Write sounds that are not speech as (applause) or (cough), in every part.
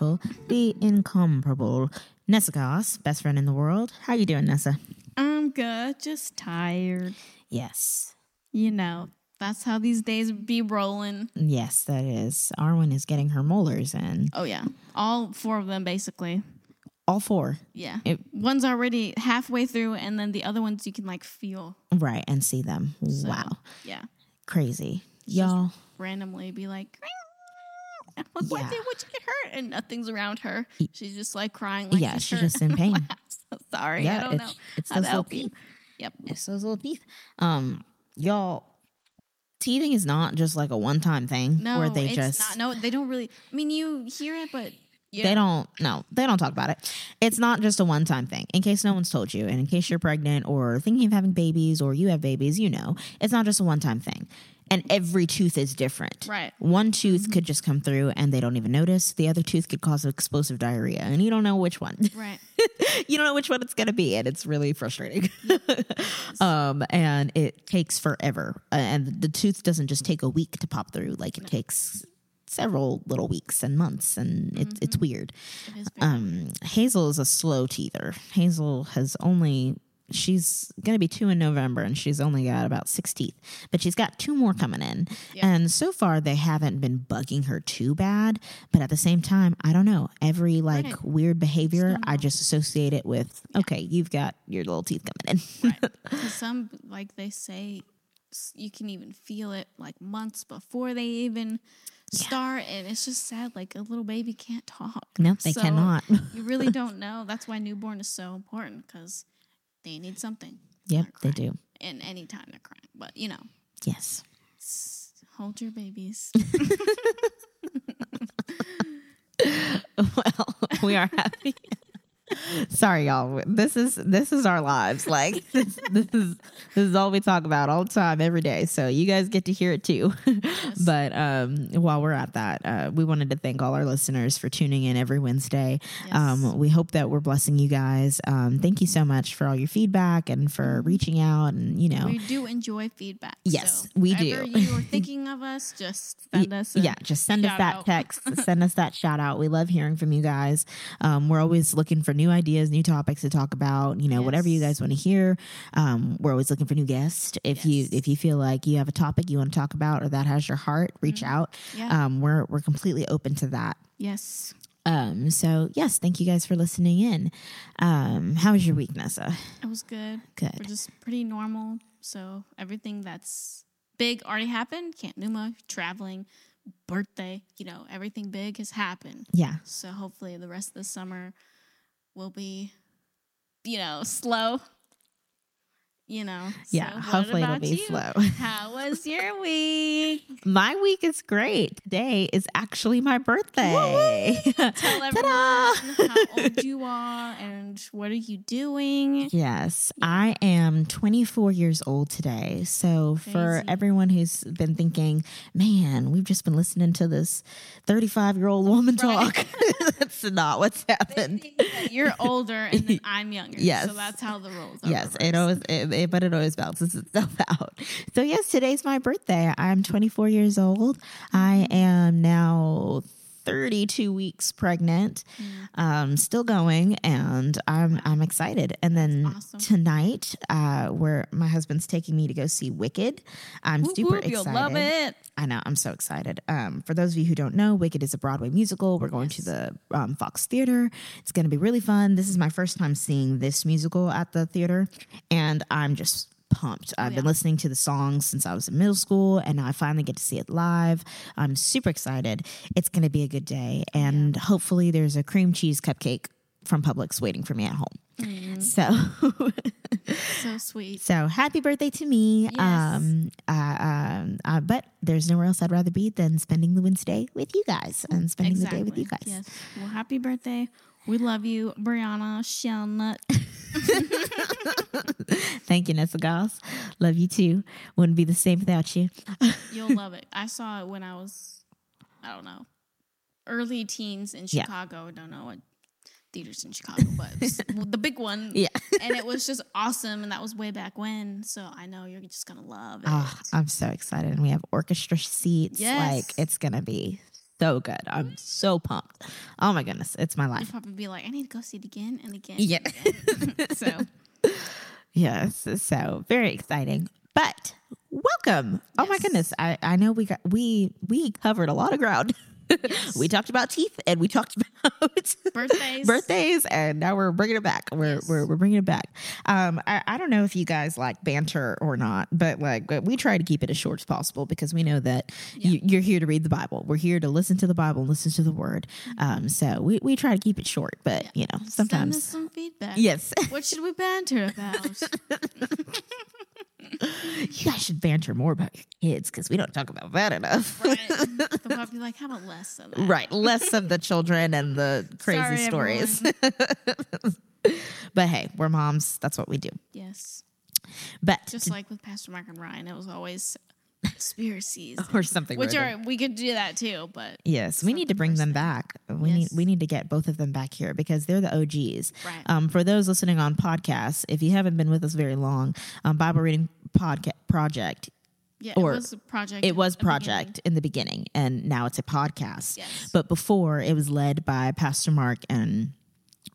wonderful, the incomparable Nessa Goss, best friend in the world. How you doing, Nessa? I'm good, just tired. Yes. You know, that's how these days be rolling. Yes, that is. Arwen is getting her molars in. Oh yeah, all four of them basically. All four. Yeah, It- one's already halfway through, and then the other ones you can like feel. Right, and see them. So, Wow. Yeah, Crazy. Y'all. randomly be like. I'm like, what Yeah. did what you get hurt? And nothing's around her. She's just like crying. Like yeah, she's, she's just in (laughs) pain. (laughs) So sorry. I yeah, don't it's, know it's those little teeth. Yep. It's those little teeth. Um, y'all, teething is not just like a one time thing No, where they it's just not. No, they don't really. I mean, you hear it, but yeah. They don't no, they don't talk about it. It's not just a one time thing. In case no one's told you, and in case you're pregnant or thinking of having babies or you have babies, you know, it's not just a one time thing. And every tooth is different. Right. One tooth could just come through and they don't even notice. The other tooth could cause explosive diarrhea, and you don't know which one. Right. (laughs) you don't know which one it's going to be, and it's really frustrating. (laughs) (laughs) um, and it takes forever, Uh, and the tooth doesn't just take a week to pop through; like it takes several little weeks and months, and it's it's weird. It Um, Hazel is a slow teether. Hazel has only she's going to be two in November, and she's only got about six teeth, but she's got two more coming in. Yeah. And so far, they haven't been bugging her too bad. But at the same time, I don't know. Every like Right. weird behavior, I just associate it with okay, you've got your little teeth coming in. right. (laughs) some like they say you can even feel it like months before they even start and it's just sad like a little baby can't talk no, they So, cannot. (laughs) you really don't know that's why newborn is so important because they need something yep, they do. and anytime they're crying but you know Yes. hold your babies (laughs) (laughs) well, we are happy. Sorry, y'all. This is this is our lives. Like (laughs) this, this is this is all we talk about all the time, every day. So you guys get to hear it too. (laughs) but um, while we're at that, uh, we wanted to thank all our listeners for tuning in every Wednesday. Yes. Um, we hope that we're blessing you guys. Um, thank you so much for all your feedback and for reaching out. And you know, we do enjoy feedback Yes, so we do. you are thinking of us just send (laughs) us a yeah, just send us that out. text, send us that shout out. We love hearing from you guys. Um, we're always looking for new ideas, new topics to talk about. You know, whatever you guys want to hear. Um, we're always looking for new guests. If you if you feel like you have a topic you want to talk about or that has your heart, reach out. Mm-hmm. Yeah. Um, we're we're completely open to that. yes Um, so yes, thank you guys for listening in. Um, how was your week, Nessa? it was good Good. We're just pretty normal. So everything that's big already happened. Camp Numa, traveling, birthday, you know, everything big has happened. Yeah. So hopefully the rest of the summer will be, you know, slow. You know. Yeah, So hopefully it'll be you? slow. How (laughs) was your week? My week is great. Today is actually my birthday. (laughs) Tell everyone how old (laughs) you are and what are you doing. Yes, I am 24 years old today. So, for everyone who's been thinking, man, we've just been listening to this 35 year old woman Right. talk, that's not what's happened. You're older and then I'm younger. Yes. So that's how the rules are. Yes, it always, it, but it always balances itself (laughs) out. So, yes, today's my birthday. I'm 24 years old. I am now 32 weeks pregnant, um, still going, and I'm I'm excited. And then awesome. tonight, uh, where my husband's taking me to go see Wicked, I'm Whoop, super whoop, excited. You'll love it. I know. I'm so excited. Um, for those of you who don't know, Wicked is a Broadway musical. We're going to the um, Fox Theater. It's going to be really fun. This is my first time seeing this musical at the theater, and I'm just pumped. I've been yeah. listening to the songs since I was in middle school, and now I finally get to see it live. I'm super excited. It's going to be a good day, and hopefully, there's a cream cheese cupcake from Publix waiting for me at home. So. (laughs) So sweet. So happy birthday to me. Yes. Um, uh, um, uh, but there's nowhere else I'd rather be than spending the Wednesday with you guys and spending the day with you guys. Yes. Well, happy birthday. We love you, Brieanna Shellnut. (laughs) Thank you, Nessa Goss. Love you too. Wouldn't be the same without you. (laughs) You'll love it. I saw it when I was, I don't know, early teens in Chicago. I don't know what theaters in Chicago, but (laughs) the big one. Yeah. and it was just awesome. And that was way back when. So I know you're just going to love it. Oh, I'm so excited. And we have orchestra seats. Yes. Like it's gonna be so good. I'm so pumped. Oh my goodness, it's my I'd life. probably be like, I need to go see it again and again. Yeah. And again. (laughs) so (laughs) Yes, so very exciting. But welcome. Oh my goodness, I I know we got we we covered a lot of ground. (laughs) Yes. we talked about teeth and we talked (laughs) about birthdays. birthdays and now we're bringing it back we're, Yes. we're, we're bringing it back um I, I don't know if you guys like banter or not but like we try to keep it as short as possible because we know that you, you're here to read the bible we're here to listen to the bible and listen to the word um so we, we try to keep it short but you know sometimes some feedback. yes What should we banter about? (laughs) (laughs) you guys should banter more about your kids because we don't talk about that enough right. (laughs) They'll be like, how about less of that? right less of the children and the crazy Sorry, stories (laughs) but hey we're moms that's what we do Yes. but Just like with Pastor Mark and Ryan, it was always conspiracies. (laughs) or something Which are we could do that too, but Yes, we need to bring them back. We need we need to get both of them back here because they're the OGs. Right. Um, for those listening on podcasts, if you haven't been with us very long, um, Bible reading podcast project. yeah, or it was a project. It was project in the beginning, and now it's a podcast. Yes. But before, it was led by Pastor Mark and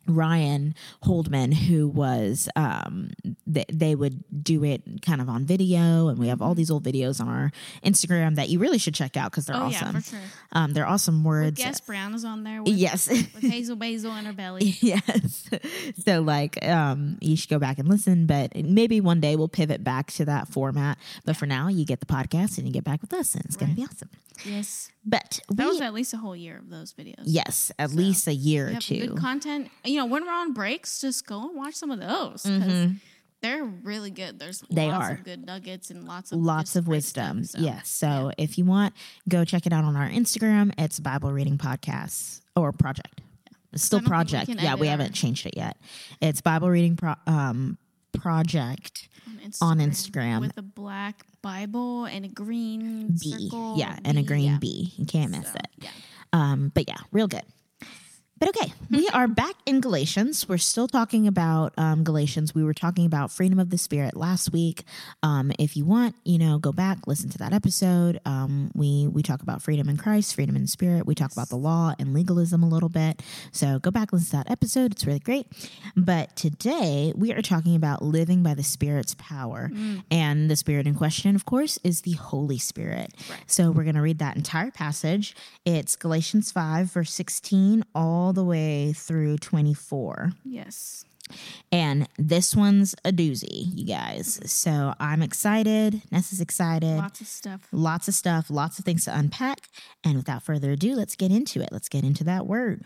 Ryan Holdman, who was um, they, they would do it kind of on video, and we have all these old videos on our Instagram that you really should check out because they're Oh awesome. yeah, for sure. Um, they're awesome words. Gas Brown is on there with, Yes. with (laughs) Hazel Basil in her belly. (laughs) yes. So like um you should go back and listen, but maybe one day we'll pivot back to that format. But for now, you get the podcast and you get back with us and it's gonna be awesome. Yes, But that we, was at least a whole year of those videos. yes, at least a year or two. good content. You know, when we're on breaks, just go and watch some of those because they're really good. There's Mm-hmm. They lots are. of good nuggets and lots of Lots of wisdom. stuff, so, yes. So if you want, go check it out on our Instagram. It's Bible Reading Podcast or Project. It's still I we project. Yeah, we our- haven't changed it yet. It's Bible Reading Pro- um, Project. on Instagram, on Instagram. with a black Bible and a green B. circle. Yeah, and a green yeah. B. You can't miss So, it. Yeah. Um, but yeah, real good. But okay, we are back in Galatians. We're still talking about um, Galatians. We were talking about freedom of the spirit last week. Um, if you want, you know, go back listen to that episode. Um, we we talk about freedom in Christ, freedom in spirit. We talk about the law and legalism a little bit. So go back listen to that episode. It's really great. But today we are talking about living by the Spirit's power, and the Spirit in question, of course, is the Holy Spirit. Right. So we're going to read that entire passage. It's Galatians 5, verse 16, all the way through 24. Yes. And this one's a doozy, you guys. So I'm excited. Ness is excited. Lots of stuff. Lots of stuff, lots of things to unpack. And without further ado, let's get into it. Let's get into that word.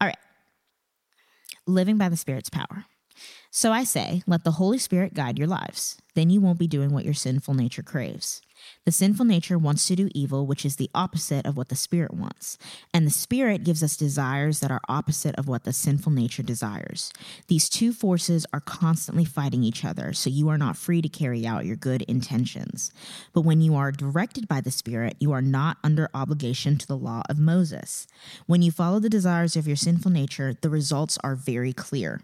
All right. Living by the Spirit's power. So I say, let the Holy Spirit guide your lives. Then you won't be doing what your sinful nature craves. The sinful nature wants to do evil, which is the opposite of what the Spirit wants. And the Spirit gives us desires that are opposite of what the sinful nature desires. These two forces are constantly fighting each other, so you are not free to carry out your good intentions. But when you are directed by the Spirit, you are not under obligation to the law of Moses. When you follow the desires of your sinful nature, the results are very clear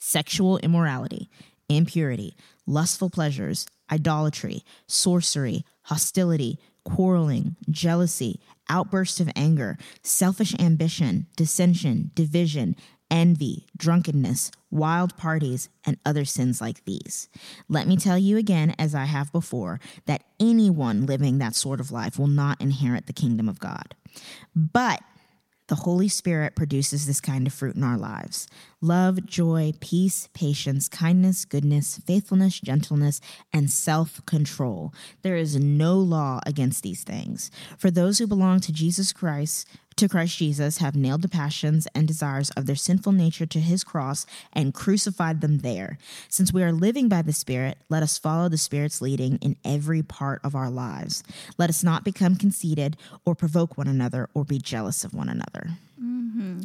sexual immorality, impurity, lustful pleasures, idolatry, sorcery, hostility, quarreling, jealousy, outbursts of anger, selfish ambition, dissension, division, envy, drunkenness, wild parties, and other sins like these. Let me tell you again, as I have before, that anyone living that sort of life will not inherit the kingdom of God. But the Holy Spirit produces this kind of fruit in our lives love, joy, peace, patience, kindness, goodness, faithfulness, gentleness, and self control. There is no law against these things. For those who belong to Jesus Christ, to Christ Jesus, have nailed the passions and desires of their sinful nature to his cross and crucified them there. Since we are living by the Spirit, let us follow the Spirit's leading in every part of our lives. Let us not become conceited or provoke one another or be jealous of one another. Mm-hmm.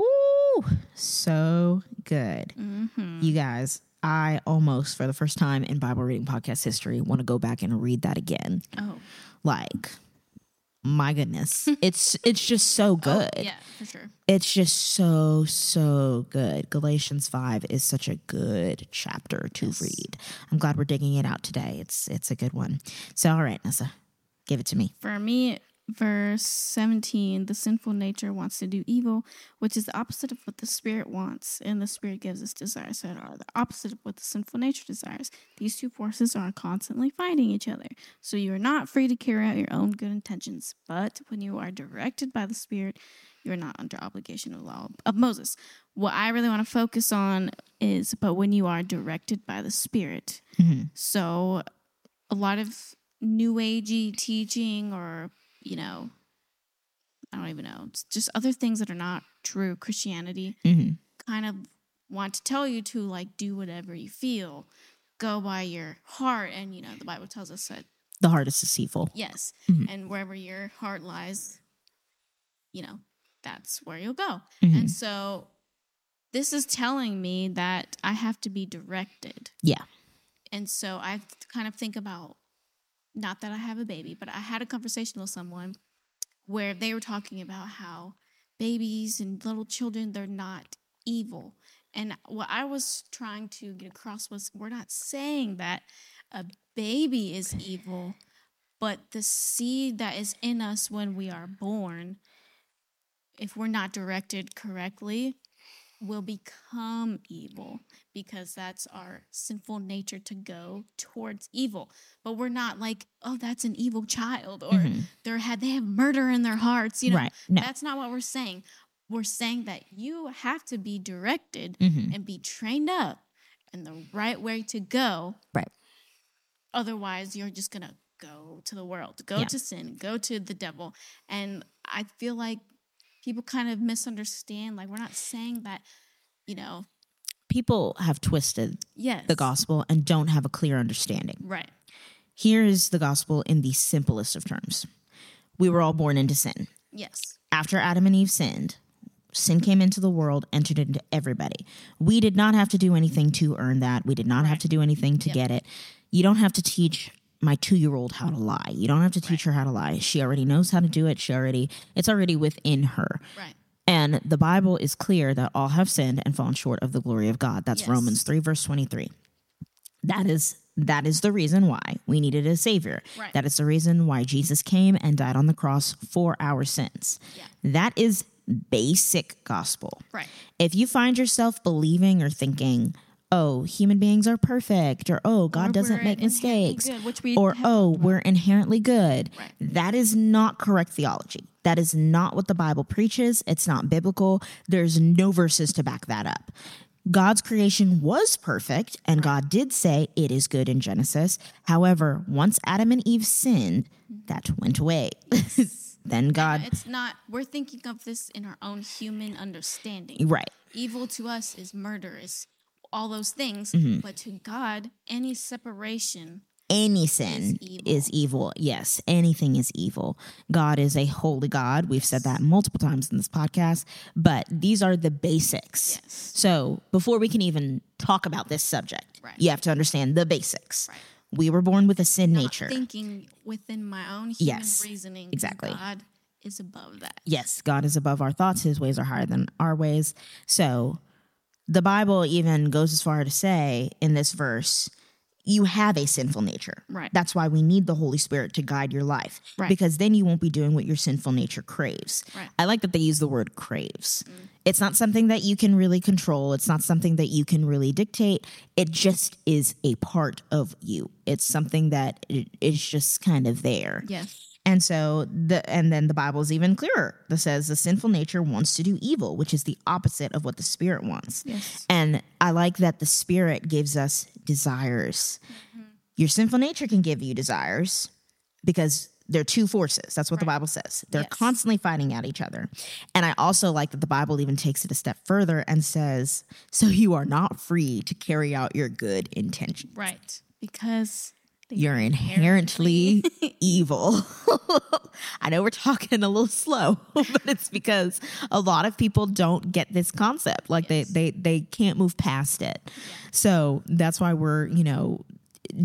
Ooh, so good. Mm-hmm. You guys, I almost, for the first time in Bible reading podcast history, want to go back and read that again. Oh. Like, my goodness, (laughs) it's it's just so oh, good. Yeah, for sure. It's just so so good. Galatians five is such a good chapter to read. I'm glad we're digging it out today. It's it's a good one. So all right, Nessa, give it to me. For me, verse 17 the sinful nature wants to do evil which is the opposite of what the spirit wants and the spirit gives us desires that are the opposite of what the sinful nature desires. These two forces are constantly fighting each other. So you are not free to carry out your own good intentions but when you are directed by the spirit you're not under obligation of the law of moses. What i really want to focus on is but when you are directed by the spirit mm-hmm. so a lot of new agey teaching or you know i don't even know just other things that are not true christianity Mhm. kind of want to tell you to like do whatever you feel go by your heart and you know the bible tells us that The heart is deceitful. yes Mhm. and wherever your heart lies you know that's where you'll go Mhm. and so this is telling me that i have to be directed Yeah. and so I kind of think about not that I have a baby, but I had a conversation with someone where they were talking about how babies and little children they're not evil. And what I was trying to get across was we're not saying that a baby is evil, but the seed that is in us when we are born, if we're not directed correctly, will become evil because that's our sinful nature to go towards evil. But we're not like, oh, that's an evil child or Mhm. they're had they have murder in their hearts. You know, Right. No. that's not what we're saying. We're saying that you have to be directed Mhm. and be trained up in the right way to go. Right. Otherwise, you're just gonna go to the world, go Yeah. to sin, go to the devil. And I feel like people kind of misunderstand. Like we're not saying that, you know, People have twisted yes, the gospel and don't have a clear understanding. right? Here is the gospel in the simplest of terms. We were all born into sin. Yes, After Adam and Eve sinned, sin came into the world, entered into everybody. We did not have to do anything to earn that. We did not have to do anything to Yep. get it. You don't have to teach my two year old how to lie. You don't have to teach her how to lie. She already knows how to do it. She already, it's already within her. right. And the Bible is clear that all have sinned and fallen short of the glory of God. That's Yes. Romans 3 verse 23. That is that is the reason why we needed a savior. Right. That is the reason why Jesus came and died on the cross for our sins. Yeah. That is basic gospel. Right. If you find yourself believing or thinking, "Oh, human beings are perfect," or "Oh, God Or doesn't make mistakes," good, or "Oh, we're inherently good," Right. that is not correct theology. That is not what the Bible preaches. It's not biblical. There's no verses to back that up. God's creation was perfect, and God did say it is good in Genesis. However, once Adam and Eve sinned, that went away. (laughs) then God, It's not. We're thinking of this in our own human understanding. right? Evil to us is murder, is all those things. Mm-hmm. But to God, any separation, Any sin evil. is evil. Yes, anything is evil. God is a holy God. We've said that multiple times in this podcast, but these are the basics. Yes. So before we can even talk about this subject, Right. you have to understand the basics. Right. We were born with a sin not nature. thinking within my own human Yes, reasoning, exactly. God is above that. yes, God is above our thoughts. His ways are higher than our ways. So the Bible even goes as far to say in this verse, you have a sinful nature. Right. That's why we need the Holy Spirit to guide your life. Right. Because then you won't be doing what your sinful nature craves. Right. Mm. I like that they use the word craves. It's not something that you can really control. It's not something that you can really dictate. It just is a part of you. It's something that i- is just kind of there. Yes. And so the and then the Bible is even clearer that says the sinful nature wants to do evil, which is the opposite of what the spirit wants. Yes. And I like that the spirit gives us desires. Mm-hmm. Your sinful nature can give you desires because they're two forces. That's what the Bible says. They're Yes. constantly fighting at each other. And I also like that the Bible even takes it a step further and says, so you are not free to carry out your good intention. Right. Because You're inherently (laughs) evil. (laughs) I know we're talking a little slow, (laughs) but it's because a lot of people don't get this concept. Like Yes. they they they can't move past it. So that's why we're, you know,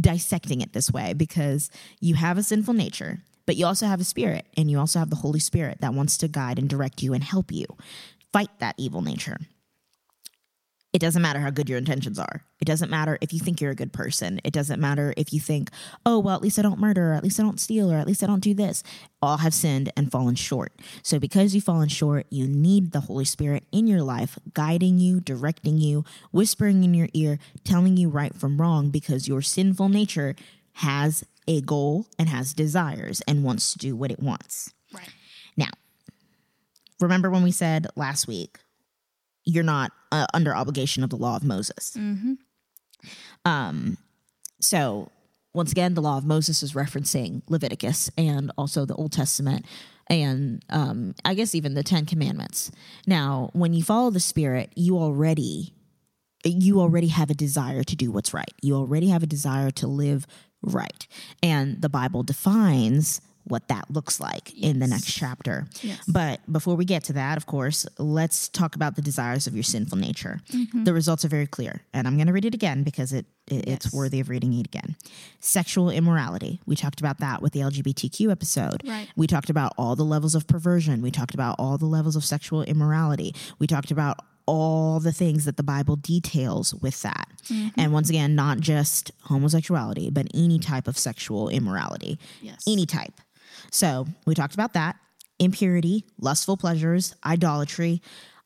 dissecting it this way because you have a sinful nature, but you also have a spirit and you also have the Holy Spirit that wants to guide and direct you and help you fight that evil nature. It doesn't matter how good your intentions are. It doesn't matter if you think you're a good person. It doesn't matter if you think, oh, well, at least I don't murder, or at least I don't steal, or at least I don't do this. All have sinned and fallen short. So, because you've fallen short, you need the Holy Spirit in your life, guiding you, directing you, whispering in your ear, telling you right from wrong, because your sinful nature has a goal and has desires and wants to do what it wants. Right. Now, remember when we said last week, you're not uh, under obligation of the law of Moses. Mm-hmm. Um, so once again, the law of Moses is referencing Leviticus and also the Old Testament and um, I guess even the Ten Commandments. Now, when you follow the Spirit, you already you already have a desire to do what's right. You already have a desire to live right, and the Bible defines what that looks like in the next chapter. Yes. But before we get to that, of course, let's talk about the desires of your sinful nature. Mm-hmm. The results are very clear, and I'm going to read it again because it, it it's worthy of reading it again. Sexual immorality. We talked about that with the LGBTQ episode. Right. We talked about all the levels of perversion. We talked about all the levels of sexual immorality. We talked about all the things that the Bible details with that. Mm-hmm. And once again, not just homosexuality, but any type of sexual immorality Yes. any type. So we talked about that impurity, lustful pleasures, idolatry.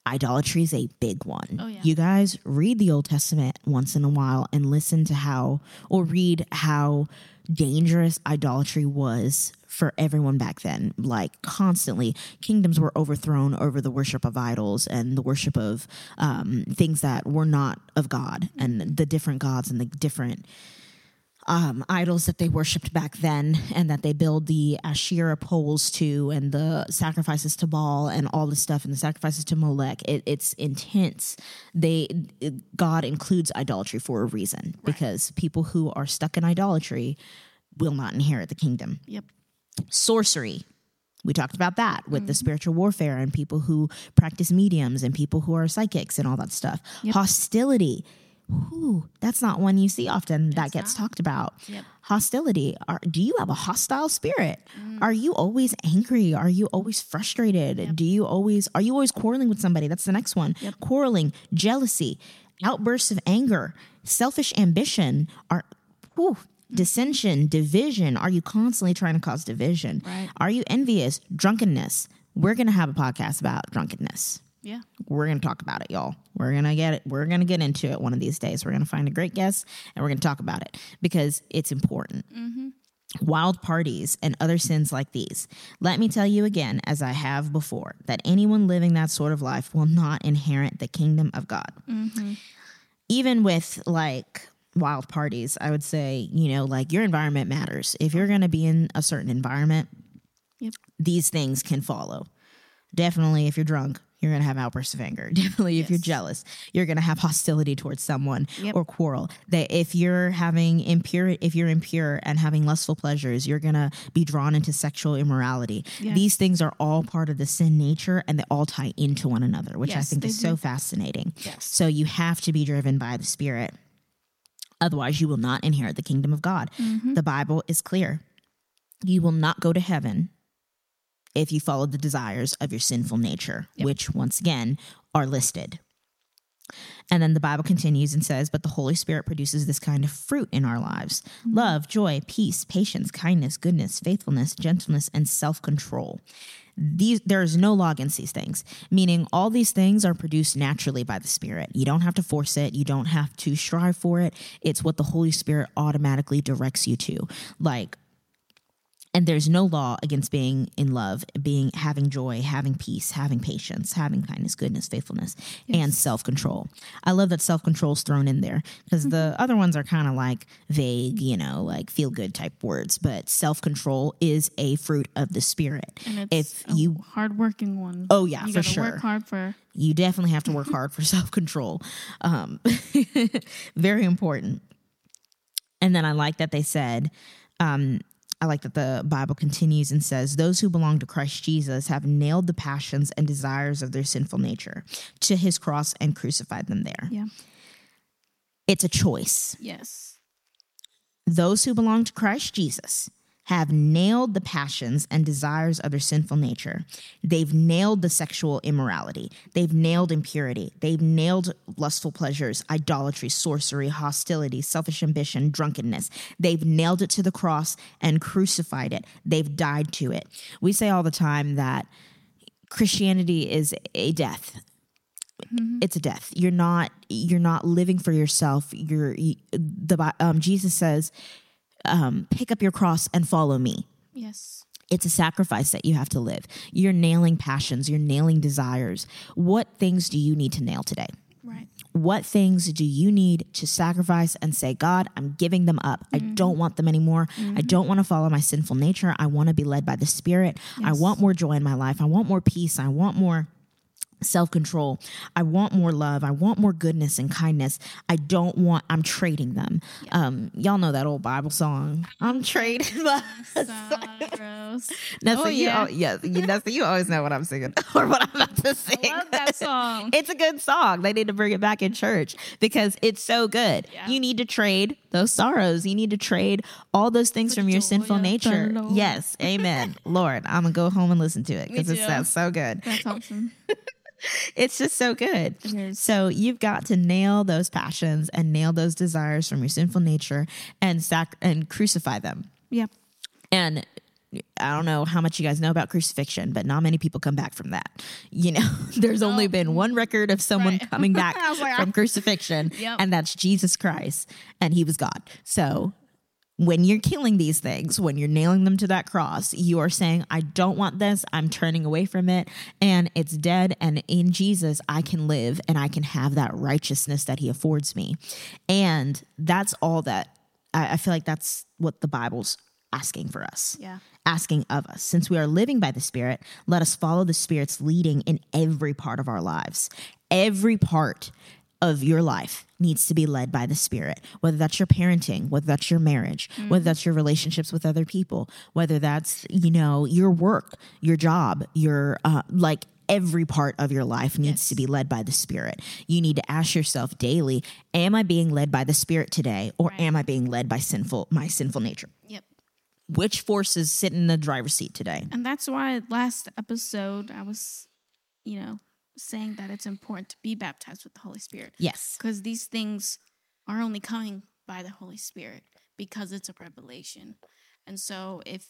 Idolatry is a big one. Oh, yeah. You guys read the Old Testament once in a while and listen to how, or read how dangerous idolatry was for everyone back then. Like constantly, kingdoms were overthrown over the worship of idols and the worship of um, things that were not of God and the different gods and the different um, idols that they worshipped back then and that they build the Asherah poles to and the sacrifices to Baal and all the stuff and the sacrifices to Molech. It, it's intense. They it- God includes idolatry for a reason because people who are stuck in idolatry will not inherit the kingdom Yep. sorcery. We talked about that with the spiritual warfare and people who practice mediums and people who are psychics and all that stuff. Yep. Hostility. Ooh, that's not one you see often that It's gets not. talked about. Yep. Hostility. Are, do you have a hostile spirit? Mm. Are you always angry? Are you always frustrated? Do you always are you always quarreling with somebody? That's the next one. Yep. Quarreling, jealousy, outbursts of anger, selfish ambition. Are whew, mm. dissension, division. Are you constantly trying to cause division? Right. Are you envious? Drunkenness. We're gonna have a podcast about drunkenness Yeah. we're gonna talk about it, y'all. We're gonna get it. We're gonna get into it one of these days. We're gonna find a great guest and we're gonna talk about it because it's important. Mm-hmm. Wild parties and other sins like these. Let me tell you again, as I have before, that anyone living that sort of life will not inherit the kingdom of God. Mm-hmm. Even with like wild parties, I would say, you know, like your environment matters. If you're gonna be in a certain environment, Yep. these things can follow. Definitely, if you're drunk, you're going to have outbursts of anger. (laughs) Definitely, if you're jealous, you're going to have hostility towards someone Yep. or quarrel. That if you're having impure, if you're impure and having lustful pleasures, you're going to be drawn into sexual immorality. Yes. These things are all part of the sin nature, and they all tie into one another, which I think is so fascinating. Yes. So you have to be driven by the Spirit. Otherwise, you will not inherit the kingdom of God. Mm-hmm. The Bible is clear. You will not go to heaven if you follow the desires of your sinful nature, which once again are listed. And then the Bible continues and says, But the Holy Spirit produces this kind of fruit in our lives mm-hmm. love, joy, peace, patience, kindness, goodness, faithfulness, gentleness, and self control. These there is no law against these things, meaning all these things are produced naturally by the Spirit. You don't have to force it, you don't have to strive for it. It's what the Holy Spirit automatically directs you to. Like and there's no law against being in love, being having joy, having peace, having patience, having kindness, goodness, faithfulness, and self-control. I love that self-control is thrown in there because the other ones are kind of like vague, you know, like feel good type words, but self-control is a fruit of the spirit. And it's If a you hardworking one. Oh, yeah, you for sure. work hard for. you definitely have to work hard for (laughs) self control. Um, (laughs) very important. And then I like that they said, um, I like that the Bible continues and says, Those who belong to Christ Jesus have nailed the passions and desires of their sinful nature to his cross and crucified them there. Yeah. It's a choice. Yes. Those who belong to Christ Jesus have nailed the passions and desires of their sinful nature. They've nailed the sexual immorality. They've nailed impurity. They've nailed lustful pleasures, idolatry, sorcery, hostility, selfish ambition, drunkenness. They've nailed it to the cross and crucified it. They've died to it. We say all the time that Christianity is a death. It's a death. You're not you're not living for yourself. You're the um, Jesus says, um, "Pick up your cross and follow me." Yes. It's a sacrifice that you have to live. You're nailing passions. You're nailing desires. What things do you need to nail today? Right. What things do you need to sacrifice and say, God, I'm giving them up. I don't want them anymore. I don't want to follow my sinful nature. I want to be led by the Spirit. I want more joy in my life. I want more peace. I want more self control. I want more love. I want more goodness and kindness. I don't want, I'm trading them. Um, y'all know that old Bible song. I'm trading my. (laughs) Sorrows. (laughs) Nessa, Oh, you, yeah. al- yeah, you, Nessa, you always know what I'm singing (laughs) or what I'm about to sing. I love that song. It's a good song. They need to bring it back in church because it's so good. Yeah. You need to trade those sorrows. You need to trade all those things For from your sinful nature. Yes. Amen. Lord, I'm going to go home and listen to it because it sounds so good. That's awesome. (laughs) It's just so good. Is. So you've got to nail those passions and nail those desires from your sinful nature and sac- and crucify them. Yeah. And I don't know how much you guys know about crucifixion, but not many people come back from that. You know, (laughs) there's only been one record of someone Right. coming back (laughs) like, from crucifixion, Yep. and that's Jesus Christ, and he was God. So when you're killing these things, when you're nailing them to that cross, you are saying, I don't want this. I'm turning away from it, and it's dead. And in Jesus, I can live and I can have that righteousness that he affords me. And that's all that I, I feel like that's what the Bible's asking for us Yeah. asking of us. Since we are living by the Spirit, let us follow the Spirit's leading in every part of our lives. Every part of your life needs to be led by the Spirit, whether that's your parenting, whether that's your marriage, whether that's your relationships with other people, whether that's, you know, your work, your job, your, uh, like, Every part of your life needs Yes. to be led by the Spirit. You need to ask yourself daily, am I being led by the Spirit today or am I being led by sinful my sinful nature? Yep. which forces sit in the driver's seat today. And that's why last episode I was, you know, saying that it's important to be baptized with the Holy Spirit Yes. because these things are only coming by the Holy Spirit because it's a revelation. And so if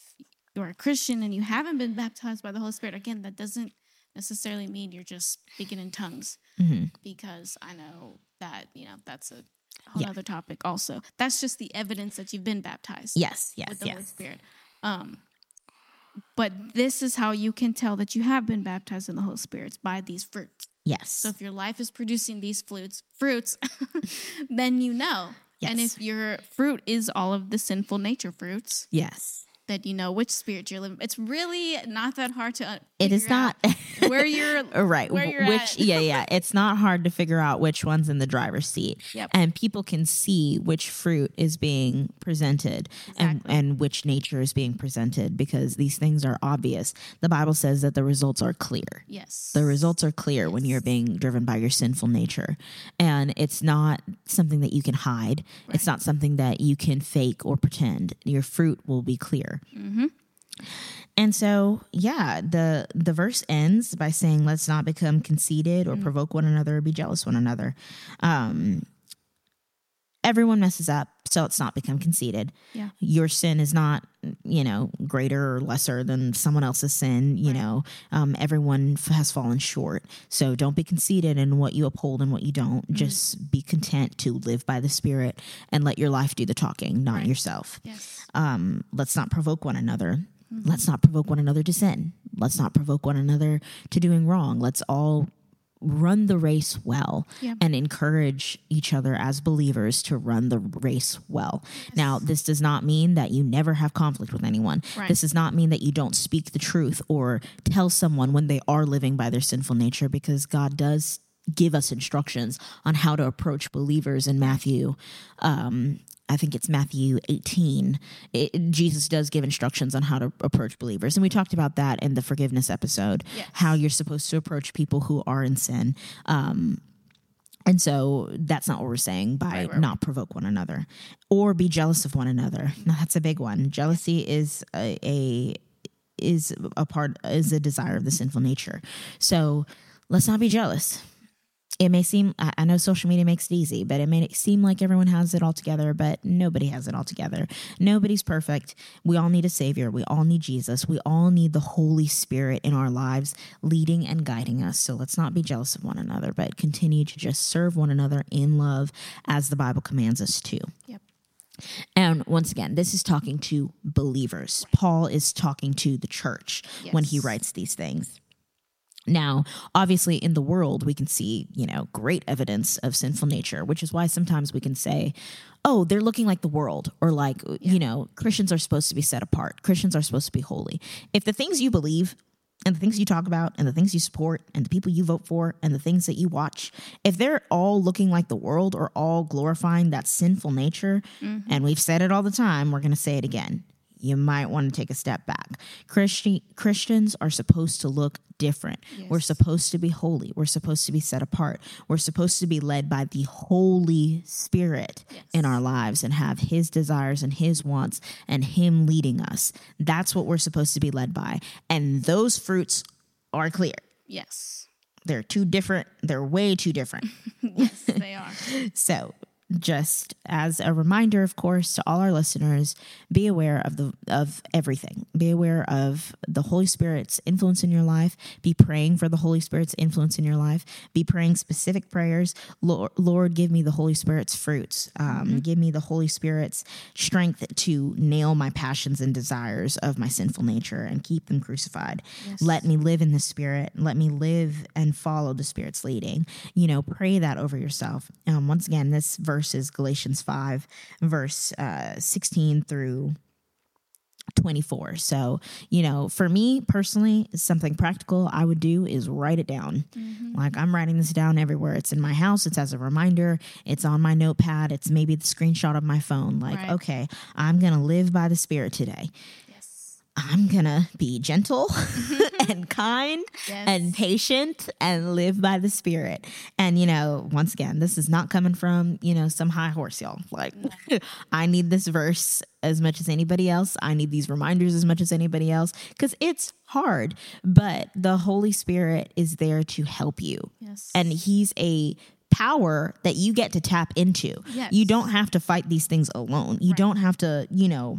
you're a Christian and you haven't been baptized by the Holy Spirit, again, that doesn't necessarily mean you're just speaking in tongues Mhm. because I know that, you know, that's a whole Yeah. other topic also. That's just the evidence that you've been baptized Yes. Yes. with the Holy Yes. Spirit. Um, but this is how you can tell that you have been baptized in the Holy Spirit by these fruits. Yes. So if your life is producing these fruits, fruits, (laughs) then you know. Yes. And if your fruit is all of the sinful nature fruits, yes. That you know which spirit you're living. It's really not that hard to. uh, It is not. (laughs) where you're. right. where you're which at. yeah, yeah. (laughs) It's not hard to figure out which one's in the driver's seat. Yep. And people can see which fruit is being presented and, Exactly. and which nature is being presented because these things are obvious. The Bible says that the results are clear. Yes. The results are clear when you're being driven by your sinful nature. And it's not something that you can hide. It's not something that you can fake or pretend. Your fruit will be clear. Mm-hmm. And so, yeah, the the verse ends by saying, "Let's not become conceited or provoke one another or be jealous one another." Um, everyone messes up, so let's not become conceited. Yeah. Your sin is not, you know, greater or lesser than someone else's sin. You Right. know, um, everyone f- has fallen short, so don't be conceited in what you uphold and what you don't. Mm-hmm. Just be content to live by the Spirit and let your life do the talking, not Right. yourself Yes. um, let's not provoke one another. Let's not provoke one another to sin. Let's not provoke one another to doing wrong. Let's all run the race well Yeah. and encourage each other as believers to run the race well. Now, this does not mean that you never have conflict with anyone. Right. This does not mean that you don't speak the truth or tell someone when they are living by their sinful nature because God does give us instructions on how to approach believers in Matthew um, I think it's Matthew 18. It, Jesus does give instructions on how to approach believers. And we talked about that in the forgiveness episode, Yes. how you're supposed to approach people who are in sin. Um, And so that's not what we're saying by Right, not provoke one another or be jealous of one another. Now that's a big one. Jealousy is a, a is a part is a desire of the sinful nature. So let's not be jealous. It may seem I know social media makes it easy, but it may seem like everyone has it all together, but nobody has it all together. Nobody's perfect. We all need a savior. We all need Jesus. We all need the Holy Spirit in our lives leading and guiding us. So let's not be jealous of one another, but continue to just serve one another in love as the Bible commands us to. Yep. And once again, this is talking to believers. Paul is talking to the church when he writes these things. Now, obviously, in the world, we can see, you know, great evidence of sinful nature, which is why sometimes we can say, oh, they're looking like the world, or like, you know, Christians are supposed to be set apart. Christians are supposed to be holy. If the things you believe and the things you talk about and the things you support and the people you vote for and the things that you watch, if they're all looking like the world or all glorifying that sinful nature, mm-hmm. and we've said it all the time, we're going to say it again. You might want to take a step back. Christi- Christians are supposed to look different. We're supposed to be holy. We're supposed to be set apart. We're supposed to be led by the Holy Spirit in our lives and have His desires and His wants and Him leading us. That's what we're supposed to be led by. And those fruits are clear. Yes. They're too different. They're way too different. (laughs) Yes, they are. (laughs) So, just as a reminder, of course, to all our listeners, be aware of the of everything. Be aware of the Holy Spirit's influence in your life. Be praying for the Holy Spirit's influence in your life. Be praying specific prayers. Lord, Lord give me the Holy Spirit's fruits. Um, Give me the Holy Spirit's strength to nail my passions and desires of my sinful nature and keep them crucified. Let me live in the Spirit. Let me live and follow the Spirit's leading. You know, pray that over yourself. Um, once again, this verse is Galatians 5, verse uh, 16 through 24. So, you know, for me personally, something practical I would do is write it down. Like I'm writing this down everywhere. It's in my house, it's as a reminder, it's on my notepad, it's maybe the screenshot of my phone. Like, Right. okay, I'm going to live by the Spirit today. I'm going to be gentle (laughs) (laughs) and kind Yes. and patient and live by the spirit. And you know, once again, this is not coming from, you know, some high horse, y'all. Like (laughs) I need this verse as much as anybody else. I need these reminders as much as anybody else cuz it's hard, but the Holy Spirit is there to help you. Yes. And he's a power that you get to tap into. Yes. You don't have to fight these things alone. You don't have to, you know,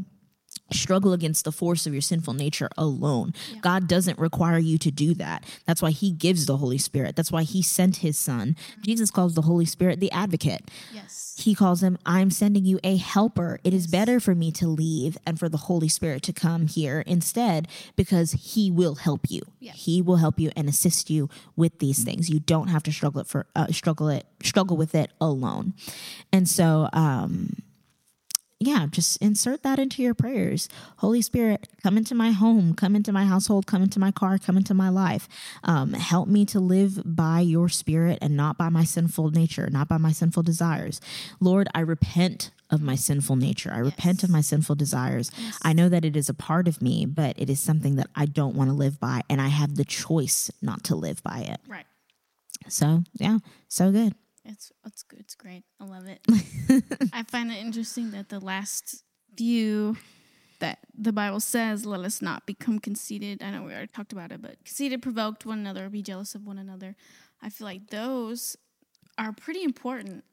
struggle against the force of your sinful nature alone. God doesn't require you to do that. That's why he gives the Holy Spirit. That's why he sent his son. Jesus calls the Holy Spirit the advocate. yes. He calls him, I'm sending you a helper. It is better for me to leave and for the Holy Spirit to come here instead because he will help you. Yes. He will help you and assist you with these things. You don't have to struggle it for uh, struggle it struggle with it alone. And so um yeah, just insert that into your prayers. Holy Spirit, come into my home, come into my household, come into my car, come into my life. Um, help me to live by your spirit and not by my sinful nature, not by my sinful desires. Lord, I repent of my sinful nature. I repent of my sinful desires. I know that it is a part of me, but it is something that I don't want to live by, and I have the choice not to live by it. Right. So, yeah, so good. It's it's good. It's great. I love it. (laughs) I find it interesting that the last few that the Bible says, "Let us not become conceited." I know we already talked about it, but conceited, provoked one another, be jealous of one another. I feel like those are pretty important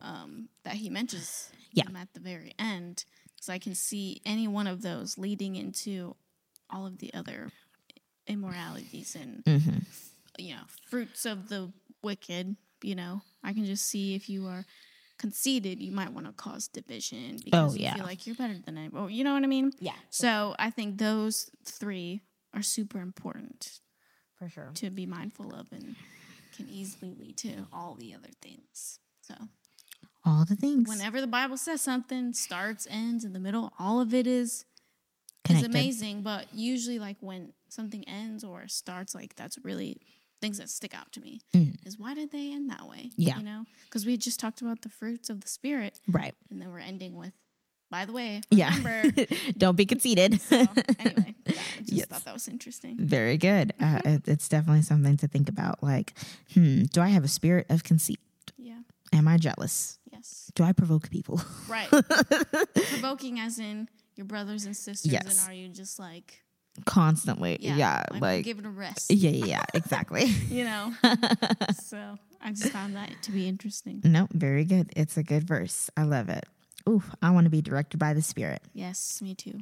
um, that he mentions Yeah. them at the very end, because I can see any one of those leading into all of the other immoralities and Mm-hmm. you know fruits of the wicked you know i can just see if you are conceited you might want to cause division oh, because you Oh, yeah. feel like you're better than anyone you know what i mean Yeah, so i think those three are super important for sure. to be mindful of and can easily lead to all the other things so All the things. whenever the bible says something starts ends in the middle all of it is is amazing but usually like when something ends or starts like that's really things that stick out to me is why did they end that way Mm. Yeah. you know because we just talked about the fruits of the spirit Right. and then we're ending with by the way Yeah. (laughs) Don't be conceited. so anyway (laughs) yeah, i just Yes. thought that was interesting Very good. Uh, it, it's definitely something to think about. Like, hmm, do I have a spirit of conceit? yeah Am I jealous? Yes. Do I provoke people? Right. (laughs) Provoking as in your brothers and sisters, Yes. and are you just like, Constantly. yeah, Yeah. like, like, give it a rest, yeah, yeah, yeah, exactly. (laughs) you (laughs) know? so I just found that to be interesting. no, very good. It's a good verse. I love it. Ooh, I want to be directed by the Spirit. Yes, me too.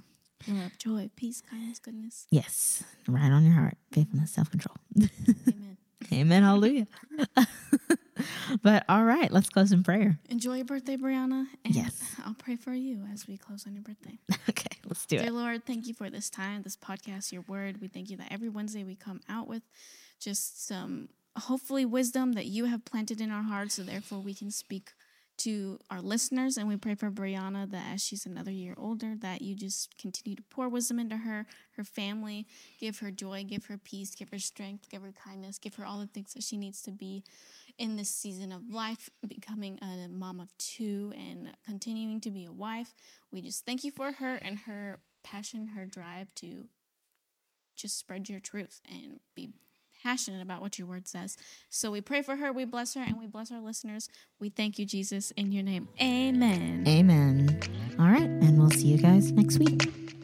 Love, joy, peace, kindness, goodness. Yes. Right on your heart. Faithfulness, self control. (laughs) Amen. Amen. Hallelujah. But all right, let's close in prayer. Enjoy your birthday, Brieanna. And Yes. I'll pray for you as we close on your birthday. (laughs) Okay, let's do Dear it. Dear Lord, thank you for this time, this podcast, your word. We thank you that every Wednesday we come out with just some hopefully wisdom that you have planted in our hearts, so therefore we can speak to our listeners. And we pray for Brieanna that as she's another year older, that you just continue to pour wisdom into her, her family, give her joy, give her peace, give her strength, give her kindness, give her all the things that she needs to be in this season of life, becoming a mom of two and continuing to be a wife. We just thank you for her and her passion, her drive to just spread your truth and be passionate about what your word says. So we pray for her, we bless her, and we bless our listeners. We thank you, Jesus, in your name. Amen. Amen. All right, and we'll see you guys next week.